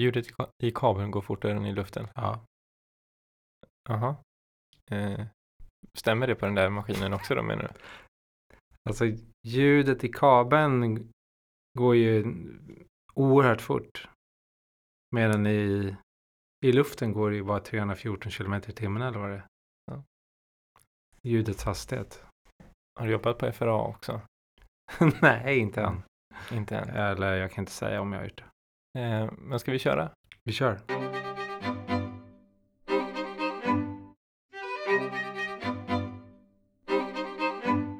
Ljudet i ka- i kabeln går fortare än i luften. Ja. Jaha. Eh, stämmer det på den där maskinen också då menar du? Alltså ljudet i kabeln går ju oerhört fort. Medan i, i luften går det ju bara 314 kilometer i timmen eller vad det är. Ja. Ljudets hastighet. Har du jobbat på FRA också? Nej, inte än. Inte än. Eller jag kan inte säga om jag har gjort det. Eh, men ska vi köra? Vi kör.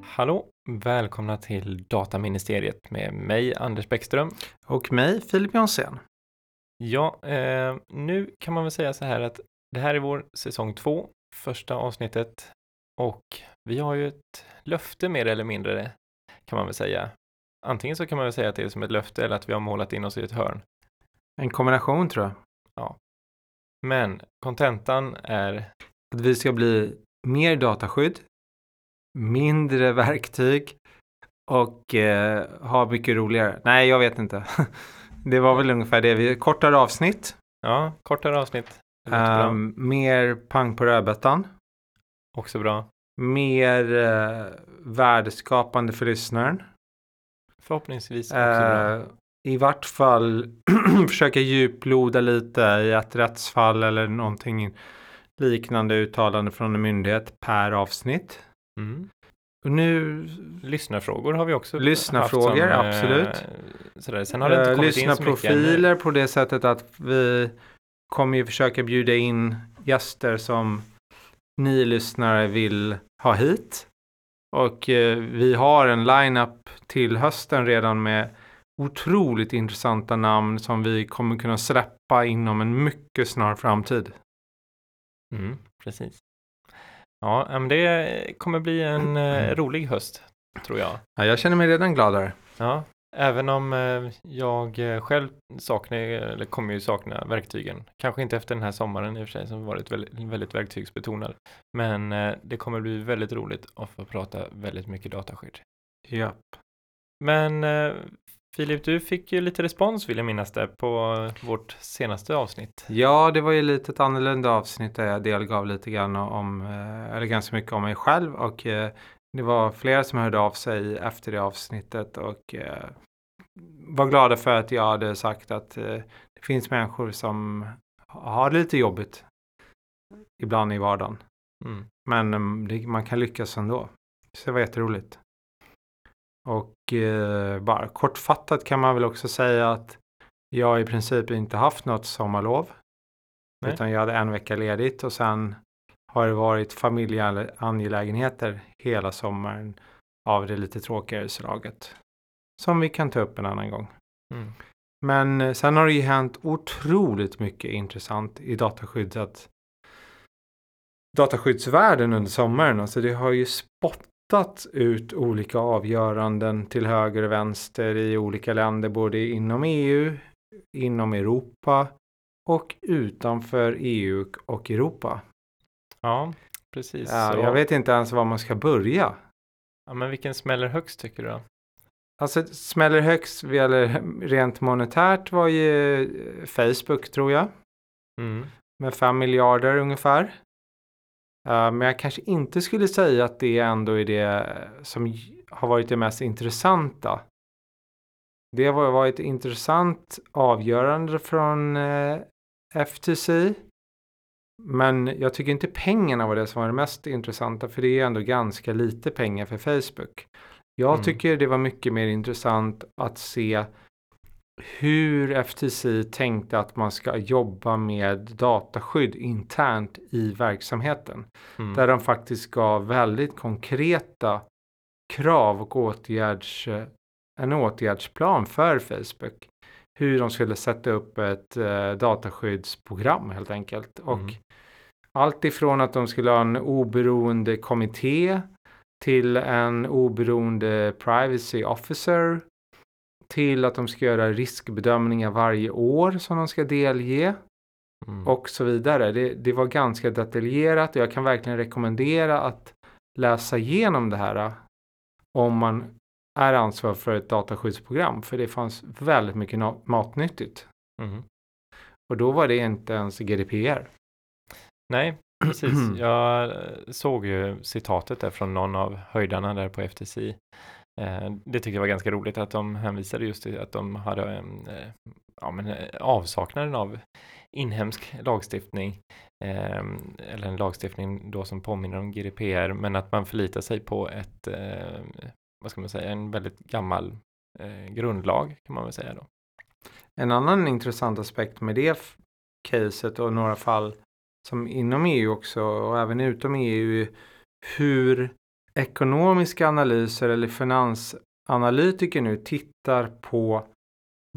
Hallå! Välkomna till Dataministeriet med mig Anders Bäckström. Och mig, Filip Jonsén. Ja, eh, nu kan man väl säga så här att det här är vår säsong två, första avsnittet och vi har ju ett löfte mer eller mindre kan man väl säga. Antingen så kan man väl säga att det är som ett löfte eller att vi har målat in oss i ett hörn. En kombination tror jag. Men kontentan är Att vi ska bli mer dataskydd, mindre verktyg och eh, ha mycket roligare. Nej, jag vet inte. det var väl ungefär det. Vi kortare avsnitt, ja, kortare avsnitt. Ehm, mer pang på rödbetan, Också bra. mer eh, värdeskapande för lyssnaren. Förhoppningsvis också bra. I vart fall försöka djuploda lite i ett rättsfall eller någonting liknande uttalande från en myndighet per avsnitt. Mm. Och nu Lyssnarfrågor har vi också Lyssnarfrågor, haft som, eh, absolut. Sådär. Sen har det inte eh, kommit in så mycket på det sättet att vi kommer ju försöka bjuda in gäster som ni lyssnare vill ha hit. Och eh, vi har en line-up till hösten redan med otroligt intressanta namn som vi kommer kunna släppa inom en mycket snar framtid. Mm, precis. Ja, men det kommer bli en eh, rolig höst, tror jag. Ja, jag känner mig redan gladare. Ja, även om eh, jag eh, själv saknar, eller kommer ju sakna verktygen. Kanske inte efter den här sommaren i och för sig som varit väldigt, väldigt verktygsbetonad. Men det kommer bli väldigt roligt att få prata väldigt mycket dataskydd. Ja. Men Filip, du fick ju lite respons vill jag minnas det på vårt senaste avsnitt. Ja, det var ju lite ett annorlunda avsnitt där jag delgav lite grann om, eh, eller ganska mycket om mig själv och eh, det var flera som hörde av sig efter det avsnittet och eh, var glada för att jag hade sagt att det finns människor som har det lite jobbigt ibland i vardagen. Mm. Men mm, man kan lyckas ändå. Så det var jätteroligt. Och bara kortfattat kan man väl också säga att jag i princip inte haft något sommarlov. Nej. Utan jag hade en vecka ledigt och sen har det varit familjeangelägenheter hela sommaren av det lite tråkigare slaget. Som vi kan ta upp en annan gång. Mm. Men eh, sen har det ju hänt otroligt mycket intressant i dataskyddet. Dataskyddsvärlden under sommaren. Alltså det har ju spottat ut olika avgöranden till höger och vänster i olika länder. Både inom EU, inom Europa och utanför EU och Europa. Ja, precis. Ja, jag vet inte ens var man ska börja. Ja, men vilken smäller högst tycker du? Alltså smäller högst gäller rent monetärt var ju Facebook tror jag. Mm. med 5 miljarder ungefär. Eh, men jag kanske inte skulle säga att det ändå är det som har varit det mest intressanta. Det har varit ett intressant avgörande från eh, FTC. Men jag tycker inte pengarna var det som var det mest intressanta för det är ändå ganska lite pengar för Facebook. Jag Mm. tycker det var mycket mer intressant att se hur FTC tänkte att man ska jobba med dataskydd internt i verksamheten. Mm. Där de faktiskt gav väldigt konkreta krav och åtgärds, en åtgärdsplan för Facebook. Hur de skulle sätta upp ett eh, dataskyddsprogram helt enkelt. Och Mm. allt ifrån att de skulle ha en oberoende kommitté till en oberoende privacy officer till att de ska göra riskbedömningar varje år som de ska delge Mm. och så vidare. Det, det var ganska detaljerat och jag kan verkligen rekommendera att läsa igenom det här eh, om man är ansvarig för ett dataskyddsprogram för det fanns väldigt mycket matnyttigt. Mm. Och då var det inte ens GDPR. Nej, precis. Jag såg ju citatet där från någon av höjdarna där på FTC. Eh, det tyckte jag var ganska roligt att de hänvisade just till att de hade eh, ja, men, eh, avsaknaden av inhemsk lagstiftning ehm, eller en lagstiftning då som påminner om GDPR men att man förlitar sig på ett vad ska man säga en väldigt gammal grundlag kan man väl säga då. En annan intressant aspekt med det caset och några fall som inom EU också och även utom EU hur ekonomiska analyser eller finansanalytiker nu tittar på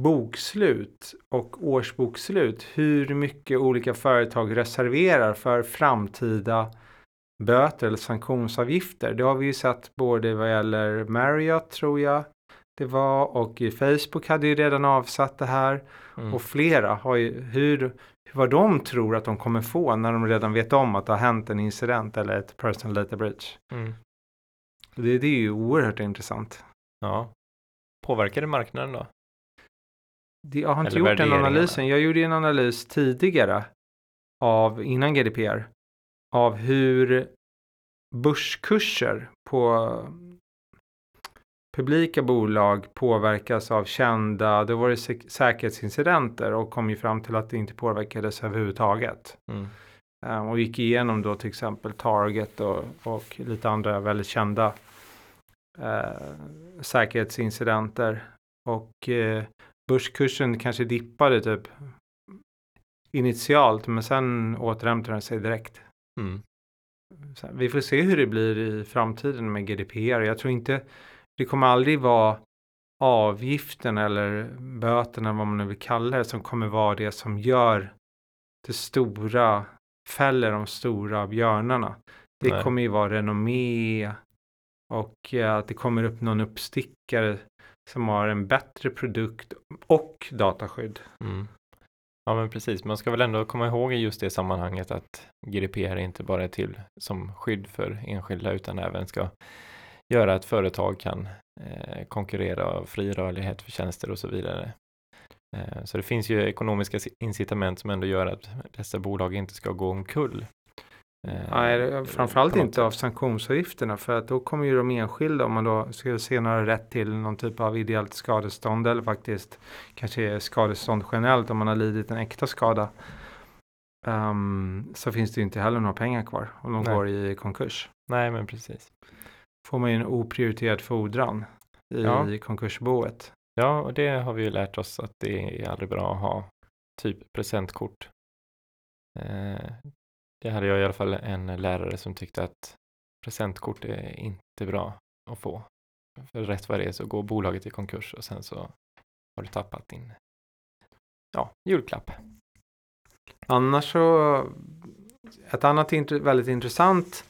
bokslut och årsbokslut. Hur mycket olika företag reserverar för framtida böter eller sanktionsavgifter. Det har vi ju sett både vad gäller Marriott tror jag det var och Facebook hade ju redan avsatt det här mm. och flera har ju hur vad de tror att de kommer få när de redan vet om att det har hänt en incident eller ett personal data breach. Mm. Det, det är ju oerhört intressant. Ja. Påverkar det marknaden då? Det, jag har inte eller gjort den analysen. Jag gjorde en analys tidigare av innan GDPR av hur börskurser på publika bolag påverkas av kända, det var det säkerhetsincidenter och kom ju fram till att det inte påverkades överhuvudtaget. Mm. Um, och gick igenom då till exempel Target och, och lite andra väldigt kända uh, säkerhetsincidenter. Och uh, börskursen kanske dippade typ initialt men sen återhämtade den sig direkt. Mm. vi får se hur det blir i framtiden med GDPR. Jag tror inte det kommer aldrig vara avgiften eller böterna, vad man nu vill kalla det, som kommer vara det som gör det stora, fäller de stora björnarna. Det Nej. kommer ju vara renommé och eh, att det kommer upp någon uppstickare som har en bättre produkt och dataskydd. Mm. Ja men precis, man ska väl ändå komma ihåg i just det sammanhanget att GDPR inte bara är till som skydd för enskilda utan även ska göra att företag kan eh, konkurrera av fri rörlighet för tjänster och så vidare. Eh, så det finns ju ekonomiska incitament som ändå gör att dessa bolag inte ska gå omkull. Eh, Nej, framförallt inte av sanktionsavgifterna för att då kommer ju de enskilda om man då skulle se några rätt till någon typ av ideellt skadestånd eller faktiskt kanske skadestånd generellt om man har lidit en äkta skada. Um, så finns det ju inte heller några pengar kvar om de Nej. går i konkurs. Nej, men precis får man ju en oprioriterad fordran i ja. konkursboet. Ja, och det har vi ju lärt oss att det är aldrig bra att ha typ presentkort. Det hade jag i alla fall en lärare som tyckte att presentkort är inte bra att få. För rätt vad det är så går bolaget i konkurs och sen så har du tappat din ja, julklapp. Annars så, ett annat väldigt intressant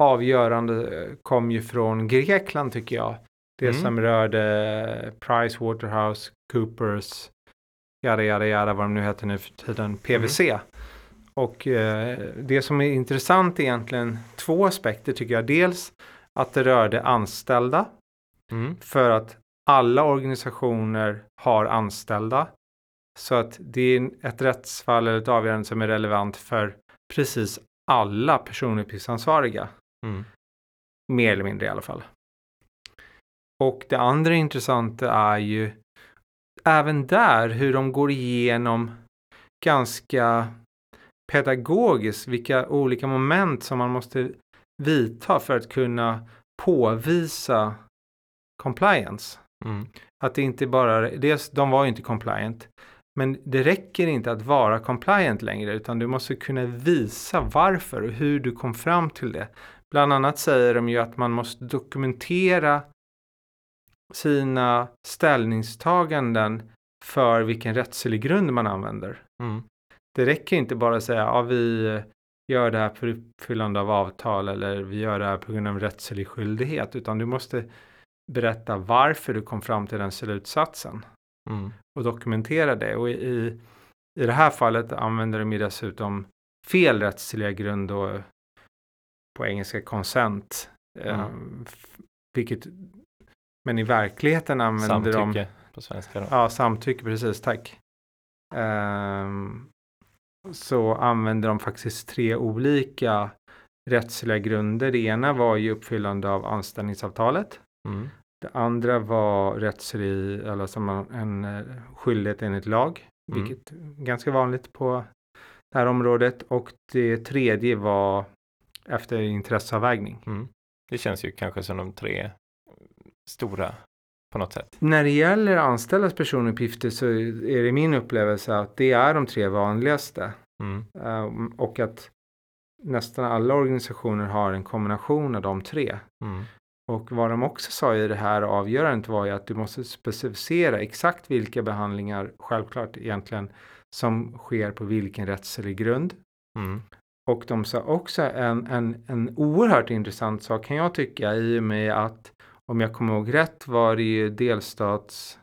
avgörande eh, kom ju från Grekland tycker jag. Det mm. som rörde Price Waterhouse Coopers, jada jada jada vad de nu heter nu för tiden, PVC. Mm. Och eh, det som är intressant egentligen två aspekter tycker jag. Dels att det rörde anställda. Mm. För att alla organisationer har anställda. Så att det är ett rättsfall eller ett avgörande som är relevant för precis alla personuppgiftsansvariga. Mm. Mer eller mindre i alla fall. Och det andra intressanta är ju även där hur de går igenom ganska pedagogiskt vilka olika moment som man måste vidta för att kunna påvisa compliance. Mm. Att det inte bara, dels de var ju inte compliant, men det räcker inte att vara compliant längre utan du måste kunna visa varför och hur du kom fram till det. Bland annat säger de ju att man måste dokumentera sina ställningstaganden för vilken rättslig grund man använder. Mm. Det räcker inte bara att säga ja, vi gör det här för uppfyllande av avtal eller vi gör det här på grund av rättslig skyldighet utan du måste berätta varför du kom fram till den slutsatsen mm. och dokumentera det. Och i, i det här fallet använder de ju dessutom fel rättsliga grund och på engelska consent. Mm. Um, vilket, men i verkligen använder samtycke de... Samtycke på svenska då. Ja, samtycke, precis, tack. ehm, så använder de faktiskt tre olika rättsliga grunder. Det ena var ju uppfyllande av anställningsavtalet. Mm. Det andra var rättslig, eller som en, en eh, skyldighet enligt lag, Mm. vilket är ganska vanligt på det här området. Och det tredje var efter intresseavvägning. Mm. Det känns ju kanske som de tre stora på något sätt. När det gäller anställdas personuppgifter så är det min upplevelse att det är de tre vanligaste. Mm. Um, och att nästan alla organisationer har en kombination av de tre. Mm. Och vad de också sa i det här avgörandet var ju att du måste specificera exakt vilka behandlingar, självklart egentligen, som sker på vilken rättslig grund. Mm. Och de sa också en, en, en oerhört intressant sak kan jag tycka i och med att om jag kommer ihåg rätt var det ju delstats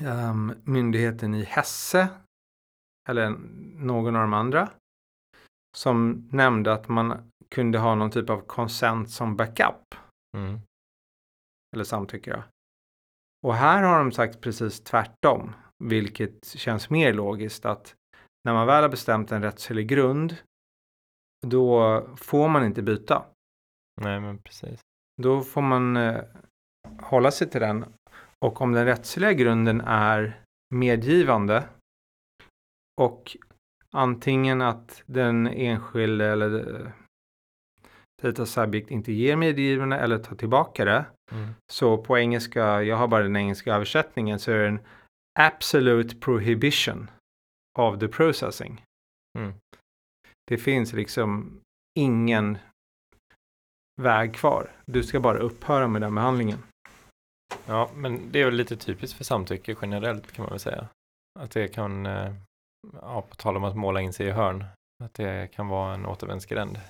ehm, myndigheten i Hesse eller någon av de andra som nämnde att man kunde ha någon typ av consent som backup Mm. eller samtycke. då. Och här har de sagt precis tvärtom, vilket känns mer logiskt att när man väl har bestämt en rättslig grund, då får man inte byta. Nej, men precis. Då får man eh, hålla sig till den. Och om den rättsliga grunden är medgivande och antingen att den enskilde eller eh, data subject inte ger medgivande eller tar tillbaka det. Mm. Så på engelska, jag har bara den engelska översättningen, så är det en absolute prohibition of the processing. Mm. Det finns liksom ingen väg kvar. Du ska bara upphöra med den behandlingen. Ja, men det är väl lite typiskt för samtycke generellt kan man väl säga. Att det kan, eh, ja, på tal om att måla in sig i hörn, att det kan vara en återvändsgränd.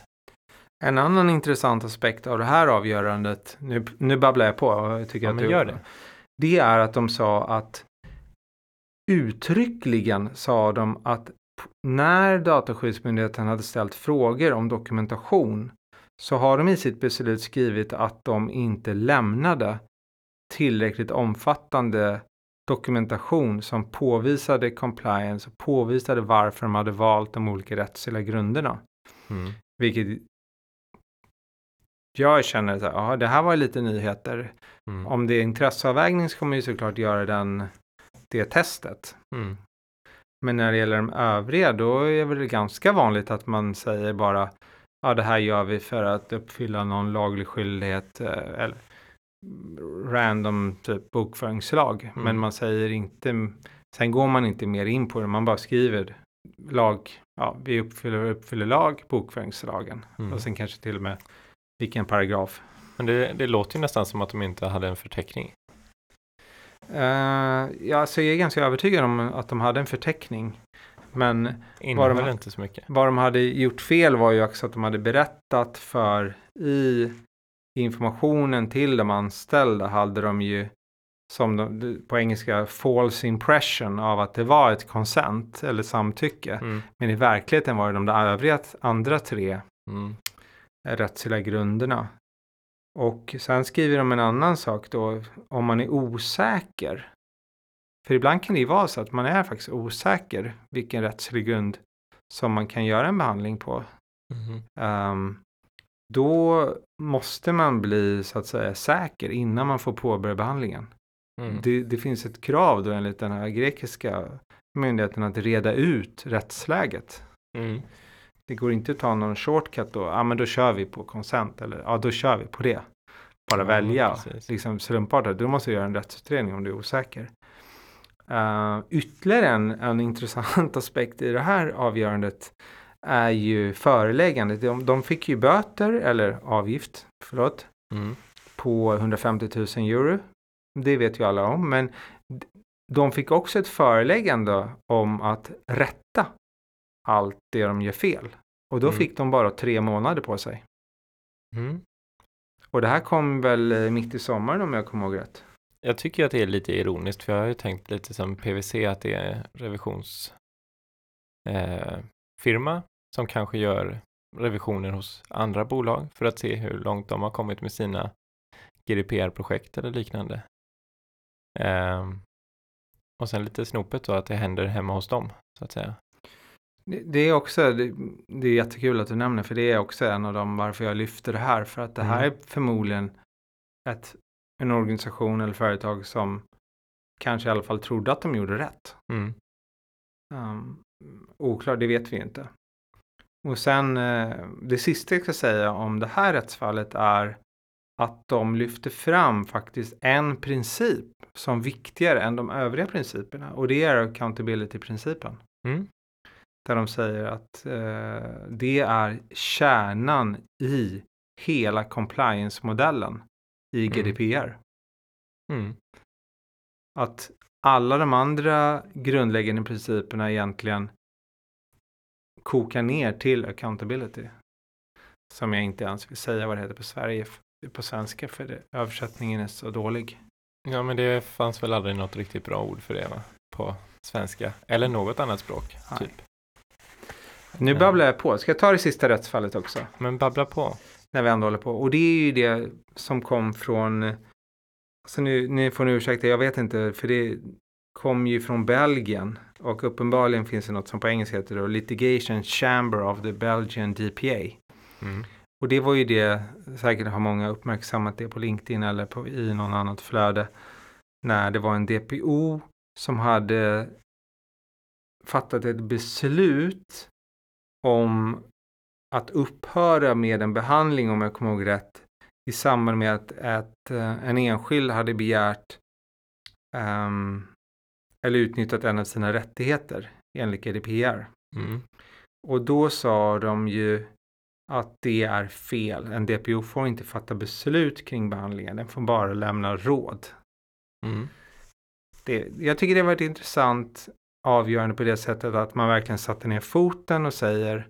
En annan intressant aspekt av det här avgörandet, nu, nu babblar jag på, jag tycker Ja, att du, gör det. det är att de sa att uttryckligen sa de att när Dataskyddsmyndigheten hade ställt frågor om dokumentation så har de i sitt beslut skrivit att de inte lämnade tillräckligt omfattande dokumentation som påvisade compliance och påvisade varför de hade valt de olika rättsliga grunderna. Mm. Vilket jag känner här, ja det här var lite nyheter. Mm. Om det är intresseavvägning så kommer ju såklart göra den, det testet. Mm. Men när det gäller de övriga då är det väl ganska vanligt att man säger bara ja det här gör vi för att uppfylla någon laglig skyldighet eh, eller random typ bokföringslag. Mm. Men man säger inte, sen går man inte mer in på det, man bara skriver lag, ja vi uppfyller, uppfyller lag, bokföringslagen. Mm. Och sen kanske till och med vilken paragraf. Men det, det låter ju nästan som att de inte hade en förteckning. Uh, ja, så jag är ganska övertygad om att de hade en förteckning. Men Innehöll de- inte så mycket. vad de hade gjort fel var ju också att de hade berättat för i informationen till de anställda hade de ju som de, på engelska false impression av att det var ett consent eller samtycke. Mm. Men i verkligheten var det de där övriga andra tre Mm. rättsliga grunderna. Och sen skriver de en annan sak då, om man är osäker. För ibland kan det ju vara så att man är faktiskt osäker vilken rättslig grund som man kan göra en behandling på. Mhm. Ehm, då måste man bli så att säga säker innan man får påbörja behandlingen. Mm. Det, det finns ett krav då enligt den här grekiska myndigheten att reda ut rättsläget. Mm. Det går inte att ta någon shortcut då. Ja, men då kör vi på consent eller ja, då kör vi på det. Bara Ja, välja precis. liksom slumpartat. Då måste du göra en rättsutredning om du är osäker. Uh, ytterligare en, en intressant aspekt i det här avgörandet är ju föreläggandet. De, de fick ju böter eller avgift, förlåt, Mm. på 150 000 euro. Det vet ju alla om, men de fick också ett föreläggande om att rätta allt det de gör fel. Och då Mm. fick de bara tre månader på sig. Mm. Och det här kom väl eh, mitt i sommaren om jag kommer ihåg rätt. Jag tycker att det är lite ironiskt för jag har ju tänkt lite som PVC att det är revisionsfirma eh, som kanske gör revisioner hos andra bolag för att se hur långt de har kommit med sina GDPR-projekt eller liknande. Ehm, och sen lite snopet då att det händer hemma hos dem, så att säga. Det, det är också, det, det, är jättekul att du nämner, för det är också en av dem varför jag lyfter det här, för att det här Mm. är förmodligen ett, en organisation eller företag som kanske i alla fall trodde att de gjorde rätt. Mm. Um, oklart, det vet vi inte. Och sen eh, det sista jag ska säga om det här rättsfallet är att de lyfter fram faktiskt en princip som viktigare än de övriga principerna och det är accountability-principen. Mm. Där de säger att eh, det är kärnan i hela compliance-modellen i Mm. GDPR. Mm. Att alla de andra grundläggande principerna egentligen kokar ner till accountability. Som jag inte ens vill säga vad det heter på, Sverige, på svenska för det, översättningen är så dålig. Ja, men det fanns väl aldrig något riktigt bra ord för det, va? På svenska, eller något annat språk, Nej. typ. Nu Ja. babblar jag på. Ska jag ta det sista rättsfallet också? Men babbla på. När vi ändå håller på. Och det är ju det som kom från, så nu, nu får ni ursäkta, jag vet inte, för det kom ju från Belgien. Och uppenbarligen finns det något som på engelska heter då Litigation Chamber of the Belgian DPA. Mm. Och det var ju det, säkert har många uppmärksammat det på LinkedIn eller på, i någon annat flöde. När det var en DPO som hade fattat ett beslut om att upphöra med en behandling om jag kommer ihåg rätt i samband med att, att eh, en enskild hade begärt ehm, eller utnyttjat en av sina rättigheter enligt GDPR. Mm. Och då sa de ju att det är fel. En DPO får inte fatta beslut kring behandlingen. Den får bara lämna råd. Mm. Det, jag tycker det var ett intressant avgörande på det sättet att man verkligen satte ner foten och säger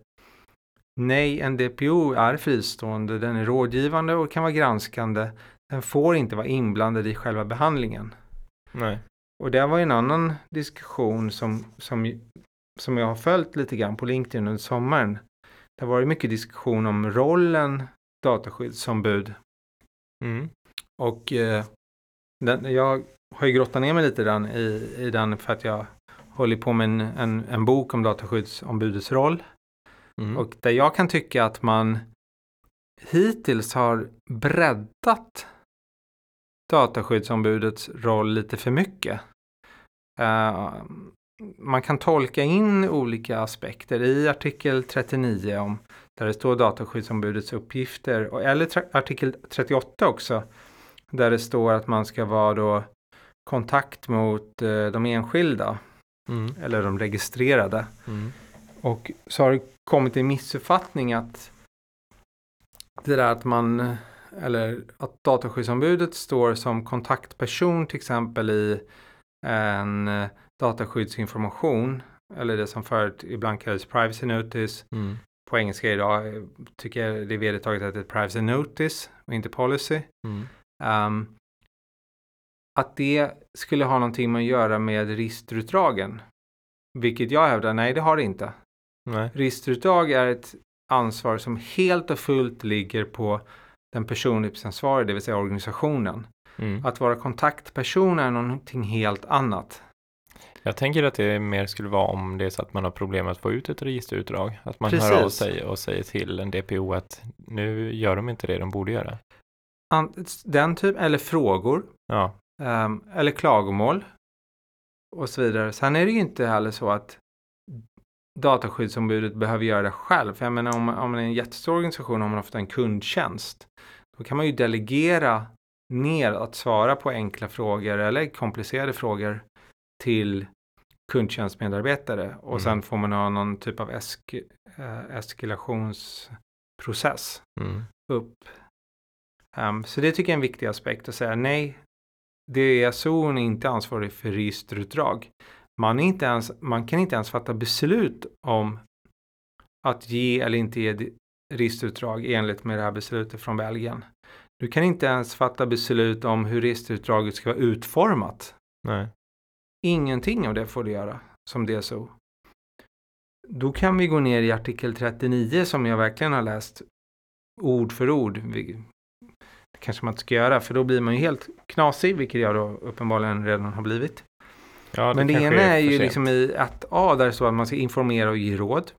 nej, en DPO är fristående, den är rådgivande och kan vara granskande. Den får inte vara inblandad i själva behandlingen. Nej. Och det var en annan diskussion som, som, som jag har följt lite grann på LinkedIn under sommaren. Det har varit mycket diskussion om rollen dataskyddsombud. Mm. Och eh, den, jag har ju grottat ner mig lite den i, i den för att jag håller på med en, en, en bok om dataskyddsombudets roll. Mm. Och där jag kan tycka att man hittills har breddat dataskyddsombudets roll lite för mycket. Eh, man kan tolka in olika aspekter i artikel 39 om där det står dataskyddsombudets uppgifter och, eller artikel 38 också där det står att man ska vara då kontakt mot eh, de enskilda Mm. eller de registrerade. Mm. Och så har det kommit en missuppfattning att det där att man eller att dataskyddsombudet står som kontaktperson till exempel i en eh, dataskyddsinformation eller det som förut ibland kallades privacy notice. Mm. På engelska idag eh, tycker jag det är vedertaget att det är privacy notice och inte policy. Mm. Ehm, att det skulle ha någonting med att göra med registerutdragen. Vilket jag hävdar, nej det har det inte. Nej. Registerutdrag är ett ansvar som helt och fullt ligger på den personuppgiftsansvarige, det vill säga organisationen. Mm. Att vara kontaktperson är någonting helt annat. Jag tänker att det mer skulle vara om det är så att man har problem att få ut ett registerutdrag. Att man hör av Precis. sig och säger till en DPO att nu gör de inte det de borde göra. Den typ, eller frågor, Ja. ehm, eller klagomål och så vidare. Sen är det ju inte heller så att dataskyddsombudet behöver göra det själv. För jag menar om, om man är en jättestor organisation har man ofta en kundtjänst. Då kan man ju delegera ner att svara på enkla frågor eller komplicerade frågor till kundtjänstmedarbetare och Mm. sen får man ha någon typ av esk, eh, eskalationsprocess Mm. upp. Ehm, så det tycker jag är en viktig aspekt att säga nej. DSO är inte ansvarig för registerutdrag. Man, inte ens, man kan inte ens fatta beslut om att ge eller inte ge registerutdrag enligt med det här beslutet från Belgien. Du kan inte ens fatta beslut om hur registerutdraget ska vara utformat. Nej. Ingenting av det får du göra som DSO. Då kan vi gå ner i artikel 39 som jag verkligen har läst ord för ord. Det kanske man inte ska göra för då blir man ju helt knasig, vilket jag då uppenbarligen redan har blivit. Ja, Men det ena är för ju liksom i 1A där det står att man ska informera och ge råd.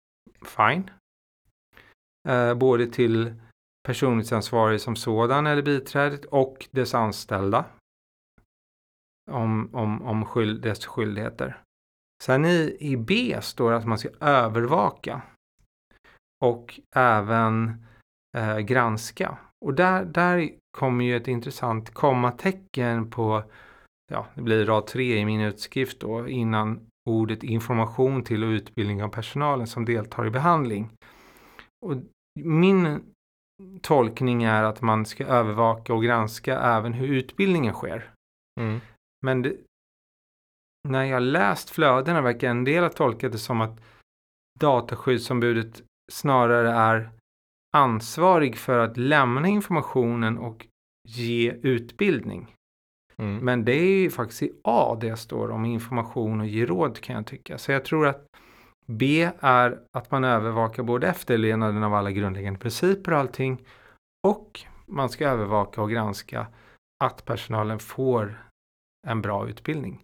Fine. Eh, både till personlighetsansvarig som sådan eller biträdet och dess anställda. Om, om, om skyld, dess skyldigheter. Sen i, i B står det att man ska övervaka. Och även eh, granska. Och där, där kommer ju ett intressant kommatecken på, ja det blir rad tre i min utskrift då, innan ordet information till och utbildning av personalen som deltar i behandling. Och min tolkning är att man ska övervaka och granska även hur utbildningen sker. Mm. Men det, när jag läst flödena verkar en del ha tolkat det som att dataskyddsombudet snarare är ansvarig för att lämna informationen och ge utbildning. Mm. Men det är ju faktiskt i A det står om information och ge råd kan jag tycka. Så jag tror att B är att man övervakar både efterlevnaden av alla grundläggande principer och allting och man ska övervaka och granska att personalen får en bra utbildning.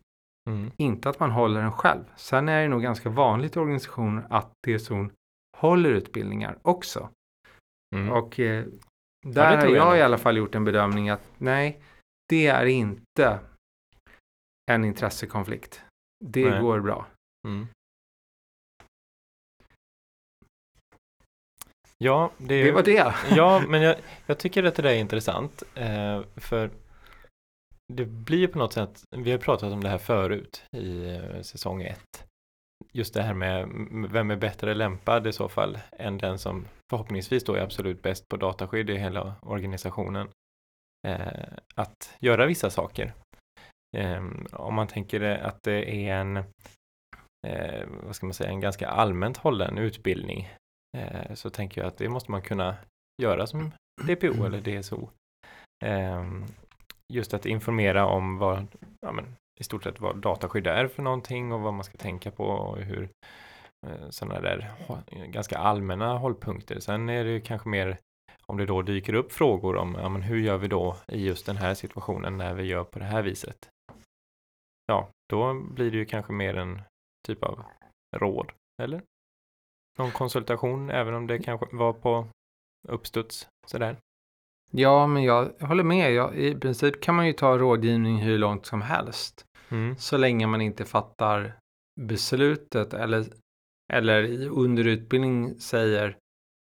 Mm. Inte att man håller den själv. Sen är det nog ganska vanligt i organisationer att DSO'n håller utbildningar också. Mm. Och eh, där har tror jag jag i alla fall gjort en bedömning att nej, det är inte en intressekonflikt. Det Nej. går bra. Mm. Ja, det, Det var det. ja, men jag, jag tycker att det där är intressant. Eh, för det blir ju på något sätt, vi har pratat om det här förut i eh, säsong ett. Just det här med vem är bättre lämpad i så fall än den som förhoppningsvis då är absolut bäst på dataskydd i hela organisationen. Eh, att göra vissa saker. Eh, om man tänker att det är en, eh, vad ska man säga, en ganska allmänt hållen utbildning så tänker jag att det måste man kunna göra som DPO eller DSO. Ehm, just att informera om vad, ja, men, i stort sett vad dataskydd är för någonting och vad man ska tänka på och hur sådana där ganska allmänna hållpunkter. Sen är det ju kanske mer om det då dyker upp frågor om ja, men hur gör vi då i just den här situationen när vi gör på det här viset. Ja, då blir det ju kanske mer en typ av råd, eller? Någon konsultation, även om det kanske var på uppstuds sådär. Ja, men jag håller med. Jag, I princip kan man ju ta rådgivning hur långt som helst. Mm. Så länge man inte fattar beslutet eller, eller i- under utbildning säger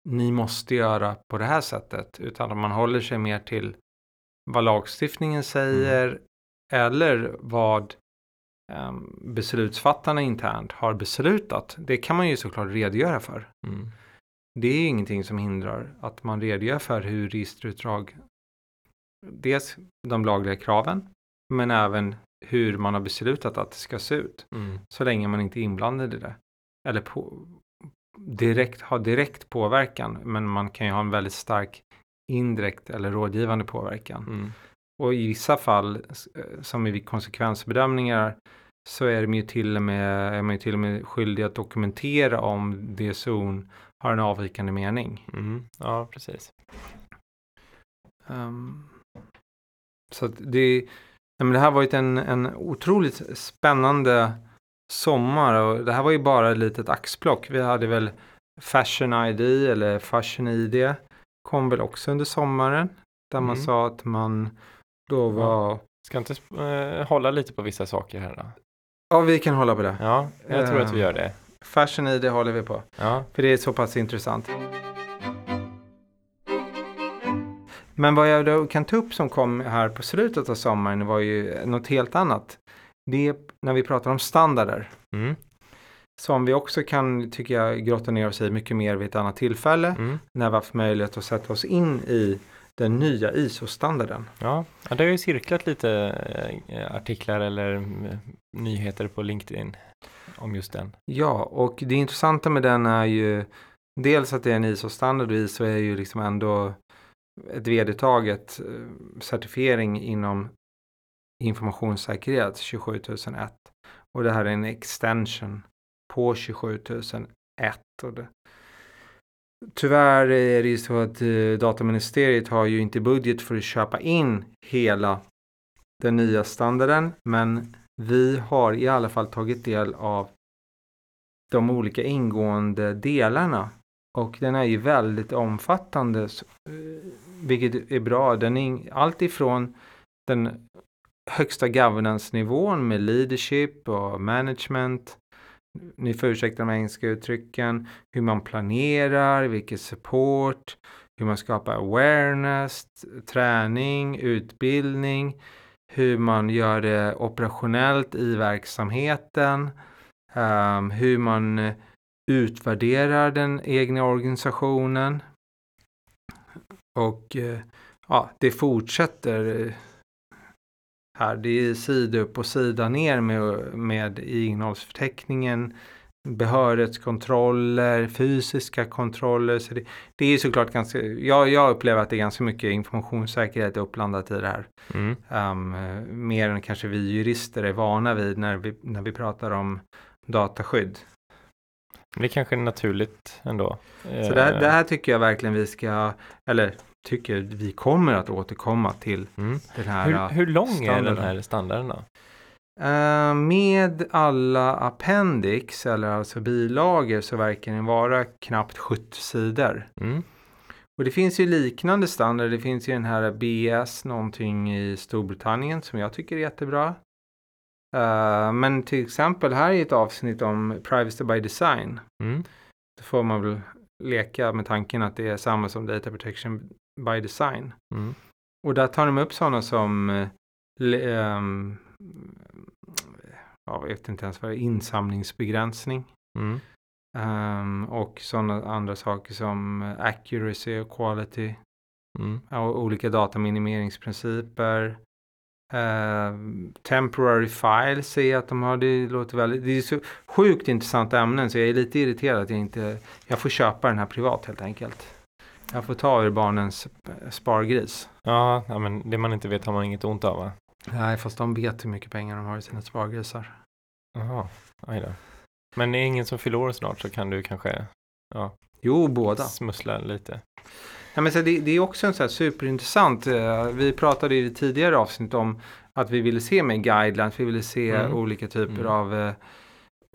ni måste göra på det här sättet. Utan att man håller sig mer till vad lagstiftningen säger eller vad um, beslutsfattarna internt har beslutat. Det kan man ju såklart redogöra för. Mm. Det är ingenting som hindrar att man redogör för hur registerutdrag, dels de lagliga kraven, men även hur man har beslutat att det ska se ut. Mm. Så länge man inte är inblandad i det. Eller på, direkt, har direkt påverkan, men man kan ju ha en väldigt stark indirekt eller rådgivande påverkan. Mm. Och i vissa fall, eh, som i konsekvensbedömningar, så är, de ju till och med, är man ju till och med skyldig att dokumentera om DSO'n har en avvikande mening. Mm. Ja, precis. Ehm, så det, nej, men det här har varit en, en otroligt spännande sommar och det här var ju bara ett litet axplock. Vi hade väl Fashion ID eller Fashion ID kom väl också under sommaren där man Mm. sa att man då var Ska inte eh, hålla lite på vissa saker här då? Ja, vi kan hålla på det. Ja, jag tror att vi Ehm. gör det. Fashion ID håller vi på. Ja, För det är så pass intressant. Men vad jag kan ta upp som kom här på slutet av sommaren var ju något helt annat. Det är när vi pratar om standarder. mm. Som vi också kan, tycker jag, grotta ner oss i mycket mer vid ett annat tillfälle. Mm. När vi har haft möjlighet att sätta oss in i den nya ISO-standarden. Ja. ja, det har ju cirklat lite eh, artiklar eller mm, nyheter på LinkedIn om just den. Ja, och det intressanta med den är ju dels att det är en ISO-standard och ISO är ju liksom ändå ett vedertaget eh, certifiering inom informationssäkerhet 27001 och det här är en extension på 27001 och det, Tyvärr är det ju så att eh, dataministeriet har ju inte budget för att köpa in hela den nya standarden men vi har i alla fall tagit del av de olika ingående delarna. Och den är ju väldigt omfattande, eh, vilket är bra. Den är allt ifrån den högsta governance-nivån med leadership och management. Ni får ursäkta de engelska uttrycken. Hur man planerar, vilket support, hur man skapar awareness, träning, utbildning, hur man gör det operationellt i verksamheten, um, hur man eh, utvärderar den egna organisationen. Och eh, ja, det fortsätter eh, här. Det är sida upp och sida ner med, med i innehållsförteckningen. Behörighetskontroller, fysiska kontroller. Så det, det är såklart ganska, jag, jag upplever att det är ganska mycket informationssäkerhet uppblandat i det här. Mm. Um, eh, mer än kanske vi jurister är vana vid när vi, när vi pratar om dataskydd. Det är kanske naturligt ändå. Så det, här- det här tycker jag verkligen vi ska, eller tycker vi kommer att återkomma till Mm. den här. Hur, uh, hur lång är den standarden. här standarden då? Eh, med alla appendix, eller alltså bilagor, så verkar den vara knappt 70 sidor. Mm. Och det finns ju liknande standarder. Det finns ju den här BS någonting i Storbritannien som jag tycker är jättebra. Eh, men till exempel här är ett avsnitt om privacy by design. Mm. Då får man väl leka med tanken att det är samma som data protection by design. Mm. Och där tar de upp sådana som ehm, jag vet inte ens vad det är, insamlingsbegränsning. Mm. Ehm, och sådana andra saker som accuracy och quality. Mm. Och olika dataminimeringsprinciper. Ehm, temporary files ser jag att de har. Det låter väldigt, det är så sjukt intressanta ämnen så jag är lite irriterad att jag inte, jag får köpa den här privat helt enkelt. Jag får ta ur barnens spargris. Ja, ja, men det man inte vet har man inget ont av va? Nej, fast de vet hur mycket pengar de har i sina spargrisar. Jaha, aj då. Men det är ingen som fyller år snart så kan du kanske Jo, båda. smussla lite. Ja, men så det, det är också en så här superintressant. eh, Vi pratade i det tidigare avsnitt om att vi ville se med guidelines. Vi ville se Mm. olika typer Mm. av eh,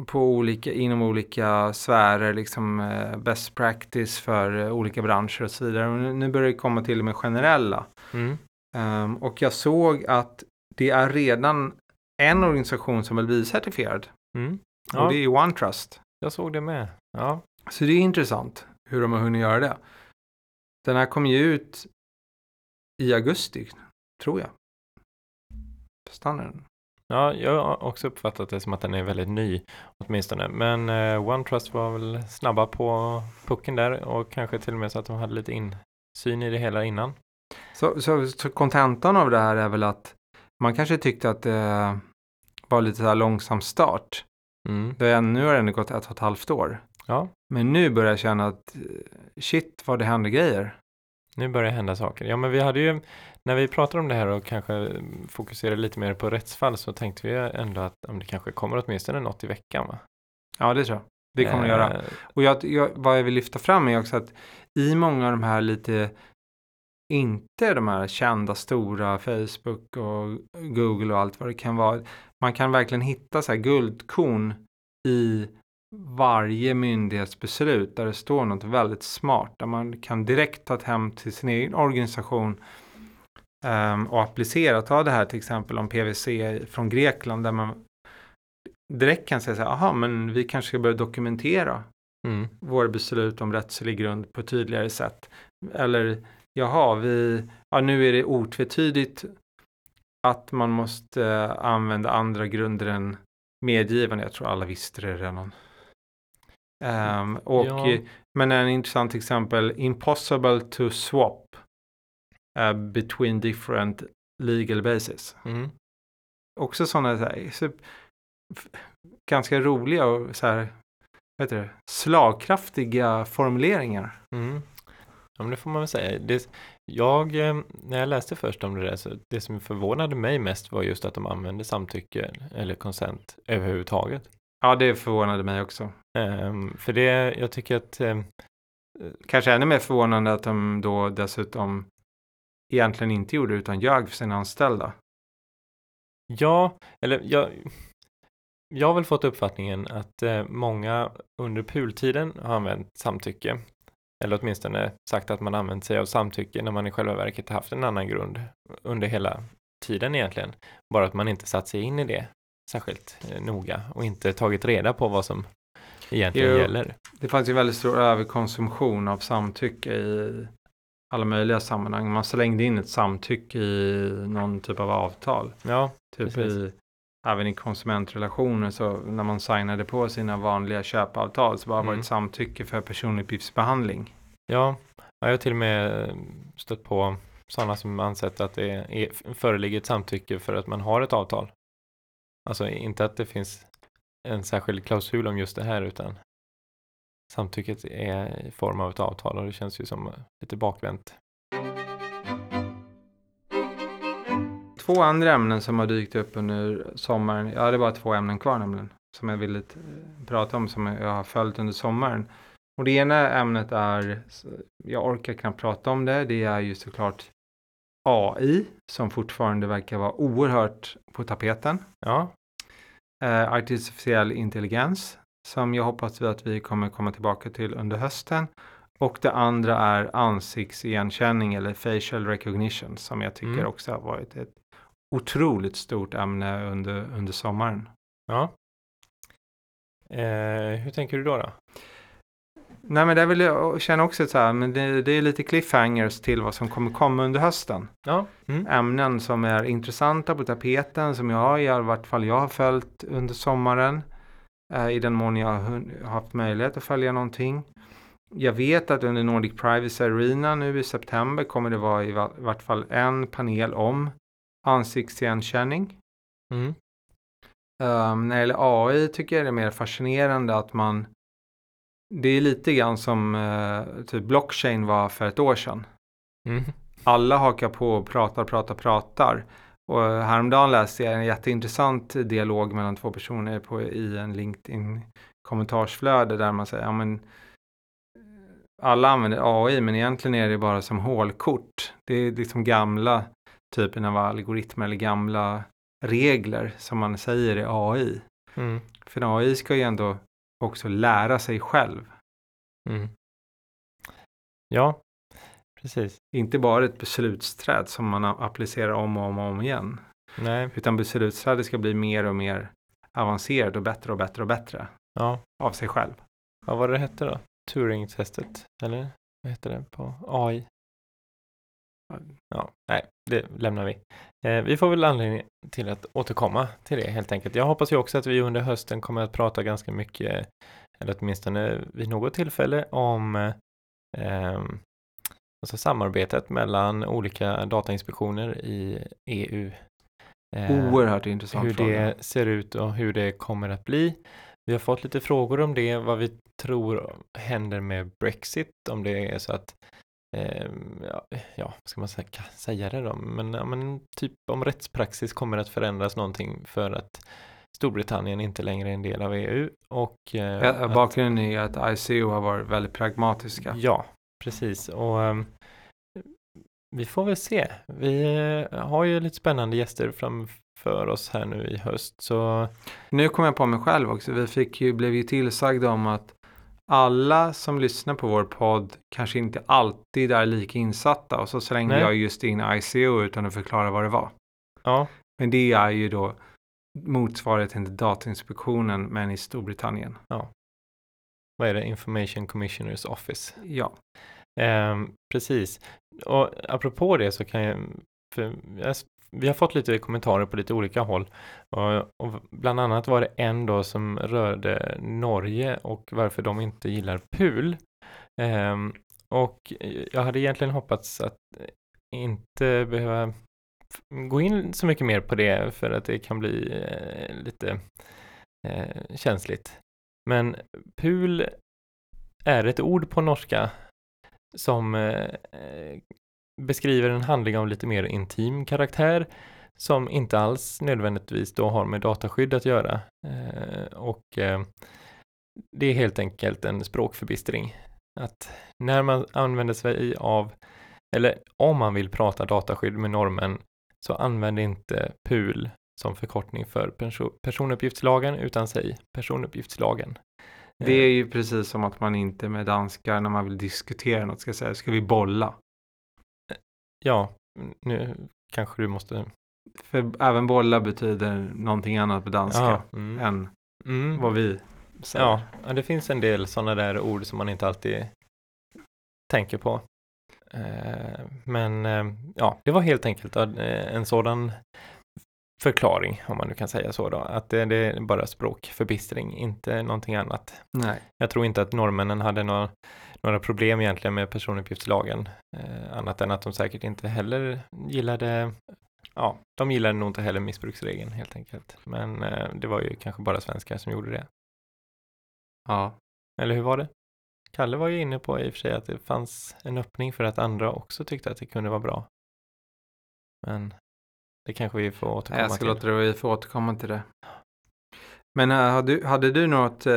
på olika, inom olika sfärer, liksom eh, best practice för eh, olika branscher och så vidare. Och nu, börjar det komma till och med generella. Mm. Ehm, och jag såg att det är redan en organisation som är BI-certifierad. Mm. Och Ja, det är OneTrust. jag såg det med. Ja, Så det är intressant hur de har hunnit göra det. Den här kom ju ut i augusti, tror jag. Standarden. Ja, jag har också uppfattat det som att den är väldigt ny åtminstone. Men eh, OneTrust var väl snabba på pucken där och kanske till och med så att de hade lite insyn i det hela innan. Så, så, så kontentan av det här är väl att man kanske tyckte att det var lite så här långsam start. Mm. Det är, nu har det ändå gått ett och ett halvt år. Ja, Men nu börjar jag känna att eh, shit vad det händer grejer. nu börjar det hända saker. Ja, men vi hade ju, när vi pratade om det här och kanske fokuserade lite mer på rättsfall så tänkte vi ändå att om det kanske kommer åtminstone något i veckan va? Ja, det tror jag. Det kommer det göra. Eh, Och jag, jag, vad jag vill lyfta fram är också att i många av de här lite, inte de här kända stora Facebook och Google och allt vad det kan vara. Man kan verkligen hitta så här guldkorn i varje myndighetsbeslut där det står något väldigt smart. Där man kan direkt ta hem till sin egen organisation ehm, och applicera. Ta det här till exempel om PVC från Grekland där man direkt kan säga så här, aha men vi kanske ska börja dokumentera Mm. våra beslut om rättslig grund på ett tydligare sätt. Eller jaha, vi, ja, nu är det otvetydigt att man måste eh, använda andra grunder än medgivande. Jag tror alla visste det redan. Ehm, och, Ja. Men en intressant exempel, impossible to swap eh, between different legal bases. Mm. Också sådana så här, så, ganska roliga och så här, vad heter det, slagkraftiga formuleringar. Mm. Ja, men det får man väl säga. Det, jag, eh, när jag läste först om det där, så det som förvånade mig mest var just att de använde samtycke eller konsent överhuvudtaget. Ja, det förvånade mig också. Ehm, för det, jag tycker att, ehm, Kanske ännu mer förvånande att de då dessutom egentligen inte gjorde utan ljög för sina anställda. Ja, eller jag, jag har väl fått uppfattningen att eh, många under pultiden har använt samtycke. Eller åtminstone sagt att man använt sig av samtycke när man i själva verket haft en annan grund under hela tiden egentligen. Bara att man inte satt sig in i det särskilt eh, noga och inte tagit reda på vad som egentligen Jo. gäller. Det fanns ju väldigt stor överkonsumtion av samtycke i alla möjliga sammanhang. Man slängde in ett samtycke i någon typ av avtal. Ja, Typ i, även i konsumentrelationer så när man signade på sina vanliga köpavtal så bara var det Mm. ett samtycke för personuppgiftsbehandling. ja, jag har till och med eh, stött på sådana som ansett att det är, föreligger ett samtycke för att man har ett avtal. Alltså inte att det finns en särskild klausul om just det här utan samtycket är i form av ett avtal och det känns ju som lite bakvänt. Två andra ämnen som har dykt upp under sommaren. Ja, det är bara två ämnen kvar nämligen. Som jag ville eh, prata om som jag har följt under sommaren. Och det ena ämnet är, jag orkar knappt prata om det, det är ju såklart AI som fortfarande verkar vara oerhört på tapeten. Ja, Eh, artificiell intelligens som jag hoppas att vi kommer komma tillbaka till under hösten. Och det andra är ansiktsigenkänning eller facial recognition som jag tycker Mm. också har varit ett otroligt stort ämne under, under sommaren. ja. Eh, hur tänker du då? då? Nej men där vill jag känna också så här, men det, det är lite cliffhangers till vad som kommer komma under hösten. Ja, mm. Ämnen som är intressanta på tapeten som jag i alla fall jag har följt under sommaren. Eh, I den mån jag har haft möjlighet att följa någonting. Jag vet att under Nordic Privacy Arena nu i september kommer det vara i va- vart fall en panel om ansiktsigenkänning. Mm. Um, när det gäller AI tycker jag det är mer fascinerande att man det är lite grann som eh, typ blockchain var för ett år sedan. Mm. Alla hakar på och pratar, pratar, pratar. Och häromdagen läste jag en jätteintressant dialog mellan två personer på, i en LinkedIn kommentarsflöde där man säger, ja men alla använder AI men egentligen är det bara som hålkort. Det är liksom gamla typen av algoritmer eller gamla regler som man säger är AI. Mm. För AI ska ju ändå också lära sig själv. Mm. Ja, precis. Inte bara ett beslutsträd som man applicerar om och om och om igen. Nej, Utan beslutsträdet ska bli mer och mer avancerad och bättre och bättre och bättre ja. av sig själv. Vad var det hette då? Turing-testet? Eller vad hette det på AI? Ja, nej, det lämnar vi. Eh, vi får väl anledning till att återkomma till det helt enkelt. Jag hoppas ju också att vi under hösten kommer att prata ganska mycket, eller åtminstone vid något tillfälle, om eh, alltså samarbetet mellan olika datainspektioner i EU. Eh, Oerhört intressant hur fråga. det ser ut och hur det kommer att bli. Vi har fått lite frågor om det, vad vi tror händer med Brexit, om det är så att eh, ja, ska man säga, säga det då, men, ja, men typ om rättspraxis kommer att förändras någonting för att Storbritannien inte längre är en del av EU och eh, Ja, bakgrunden är att ICO har varit väldigt pragmatiska. Ja, precis. Och ehm, vi får väl se. Vi eh, har ju lite spännande gäster framför oss här nu i höst. Så Nu kom jag på mig själv också. Vi fick ju, blev ju tillsagda om att alla som lyssnar på vår podd kanske inte alltid är lika insatta. Och så slängde Nej. jag just in ICO utan att förklara vad det var. ja, Men det är ju då motsvarigheten till Datainspektionen men i Storbritannien. Vad är det? Information Commissioners Office. Ja, Ehm, precis. Och apropå det så kan jag, jag, vi har fått lite kommentarer på lite olika håll. Och, och bland annat var det en då som rörde Norge och varför de inte gillar PUL. Ehm, och jag hade egentligen hoppats att inte behöva gå in så mycket mer på det för att det kan bli eh, lite eh, känsligt. Men PUL är ett ord på norska som eh, eh, beskriver en handling av lite mer intim karaktär som inte alls nödvändigtvis då har med dataskydd att göra. Eh, och eh, det är helt enkelt en språkförbistring. Att när man använder sig av, eller om man vill prata dataskydd med normen, så använd inte PUL som förkortning för perso personuppgiftslagen utan säg personuppgiftslagen. Det är ju precis som att man inte med danskar när man vill diskutera något ska säga, ska vi bolla? Ja, nu kanske du måste... För även bolla betyder någonting annat på danska Ja, mm. än Mm. vad vi säger. Ja, det finns en del sådana där ord som man inte alltid tänker på. Eh, men eh, ja, det var helt enkelt eh, en sådan förklaring, om man nu kan säga så då, att det, det är bara språkförbistring, inte någonting annat. Nej. Jag tror inte att norrmännen hade några, några problem egentligen med personuppgiftslagen, eh, annat än att de säkert inte heller gillade, ja, de gillade nog inte heller missbruksregeln helt enkelt. Men eh, det var ju kanske bara svenskar som gjorde det. Ja. Eller hur var det? Kalle var ju inne på i och för sig att det fanns en öppning för att andra också tyckte att det kunde vara bra. Men det kanske vi får återkomma Jag ska till. låta det vi får återkomma till det. Men äh, hade, du, hade du något äh,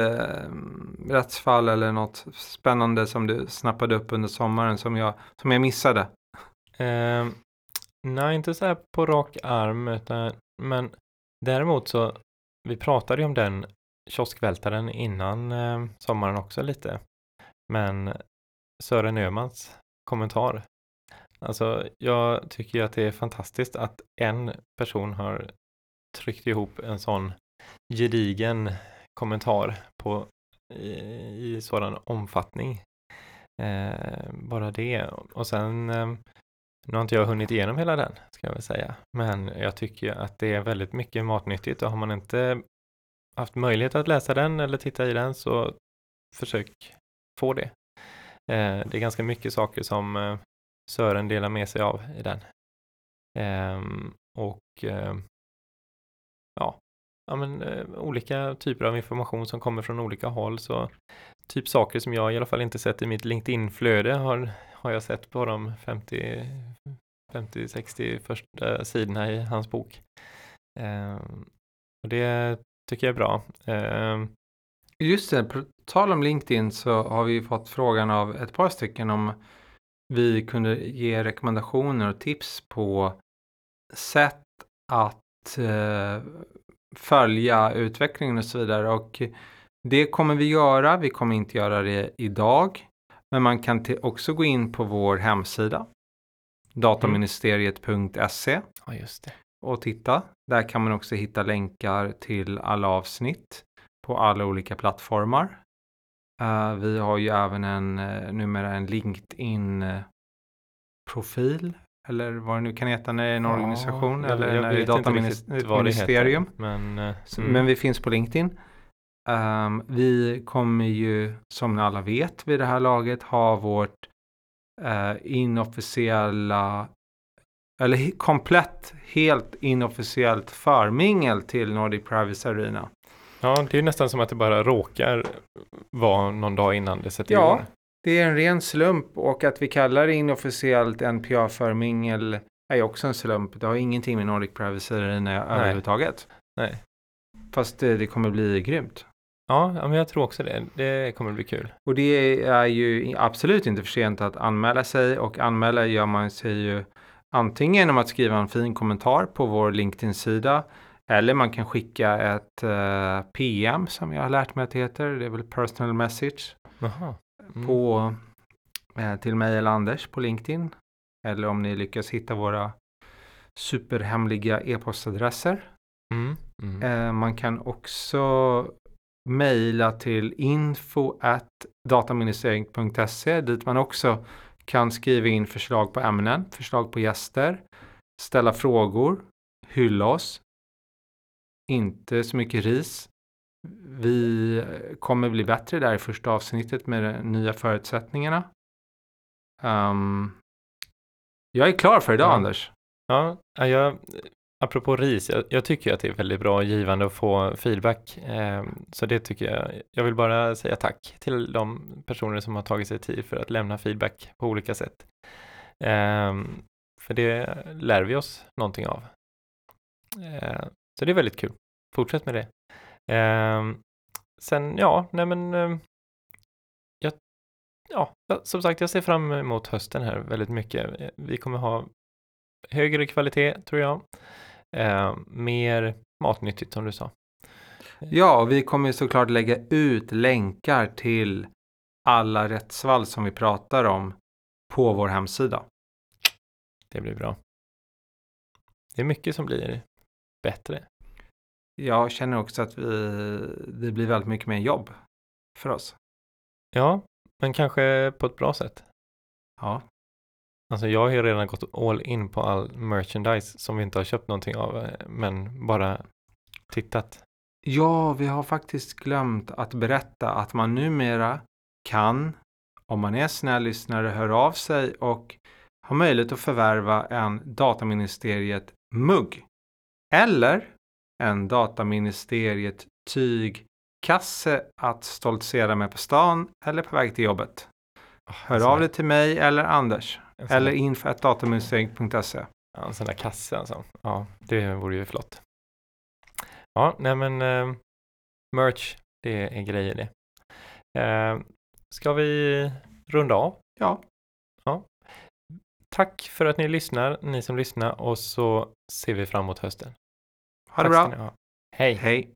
rättsfall eller något spännande som du snappade upp under sommaren som jag, som jag missade? Eh, nej, inte så här på rak arm, utan, men däremot så, vi pratade ju om den kioskvältaren innan eh, sommaren också lite. Men Sören Ömans kommentar. Alltså, jag tycker ju att det är fantastiskt att en person har tryckt ihop en sån gedigen kommentar på, i, i sådan omfattning. Eh, bara det. Och sen, eh, nu har inte jag hunnit igenom hela den, ska jag väl säga. Men jag tycker att det är väldigt mycket matnyttigt och har man inte haft möjlighet att läsa den eller titta i den så försök få det. Eh, det är ganska mycket saker som eh, Sören delar med sig av i den. Ehm, och ehm, ja, ja men, eh, olika typer av information som kommer från olika håll. Så typ saker som jag i alla fall inte sett i mitt LinkedIn-flöde har, har jag sett på de 50-60 första sidorna i hans bok. Ehm, och det tycker jag är bra. Just det, på tal om LinkedIn så har vi fått frågan av ett par stycken om vi kunde ge rekommendationer och tips på sätt att eh, följa utvecklingen och så vidare. Och det kommer vi göra. Vi kommer inte göra det idag. Men man kan också gå in på vår hemsida dataministeriet.se ja, och titta. Där kan man också hitta länkar till alla avsnitt på alla olika plattformar. Eh, vi har ju även en, uh, numera en LinkedIn-profil eller vad det nu kan heta när det är en Ja, organisation jag- eller jag när det är dataministerium. Men, eh, Så, mm. Men vi finns på LinkedIn. Ehm, vi kommer ju, som alla vet vid det här laget, ha vårt uh, inofficiella, eller komplett, helt inofficiellt förmingel till Nordic Privacy Arena. Ja, det är nästan som att det bara råkar vara någon dag innan det sätter Ja. igång. Det är en ren slump och att vi kallar det inofficiellt NPA-förmingel är ju också en slump. Det har ingenting med Nordic Privacy Arena överhuvudtaget. Nej. Fast det, det kommer bli grymt. Ja, ja, men jag tror också det. Det kommer bli kul. Och det är ju absolut inte för sent att anmäla sig och anmäla gör man sig ju antingen genom att skriva en fin kommentar på vår LinkedIn-sida eller man kan skicka ett eh, PM som jag har lärt mig att det heter. Det är väl personal message. Mm. på, eh, till mig eller Anders på LinkedIn. Eller om ni lyckas hitta våra superhemliga e-postadresser. Mm. Mm. Eh, man kan också mejla till info at dataministering.se dit man också kan skriva in förslag på ämnen, förslag på gäster, ställa frågor, hylla oss. Inte så mycket ris. Vi kommer bli bättre där i första avsnittet med de nya förutsättningarna. Ehm, jag är klar för idag, Ja. Anders. Ja, ja, jag, apropå RIS, jag, jag tycker att det är väldigt bra och givande att få feedback. Eh, så det tycker jag. Jag vill bara säga tack till de personer som har tagit sig tid för att lämna feedback på olika sätt. Eh, för det lär vi oss någonting av. Eh, så det är väldigt kul. Fortsätt med det. Eh, sen, ja, nej men eh, jag, ja, som sagt, jag ser fram emot hösten här väldigt mycket. Vi kommer ha högre kvalitet tror jag. Eh, mer matnyttigt som du sa. Ja, vi kommer såklart lägga ut länkar till alla rättsfall som vi pratar om på vår hemsida. Det blir bra. Det är mycket som blir bättre. Jag känner också att vi, det blir väldigt mycket mer jobb för oss. Ja, men kanske på ett bra sätt. Ja, Alltså jag har ju redan gått all in på all merchandise som vi inte har köpt någonting av, eh, men bara tittat. Ja, vi har faktiskt glömt att berätta att man numera kan, om man är snäll lyssnare, höra av sig och ha möjlighet att förvärva en Dataministeriet mugg. Eller en Dataministeriet tygkasse att stoltsera med på stan eller på väg till jobbet. Hör av dig till mig eller Anders. Eller där- info.dataministeriet.se. Ja, en sån där kasse alltså. Ja, det vore ju flott. Ja, nej men eh, merch, det är grejer det. Eh, ska vi runda av? Ja, Tack för att ni lyssnar, ni som lyssnar, och så ser vi fram emot hösten. Ha det Tack ska bra. ni ha. Hej! Hej.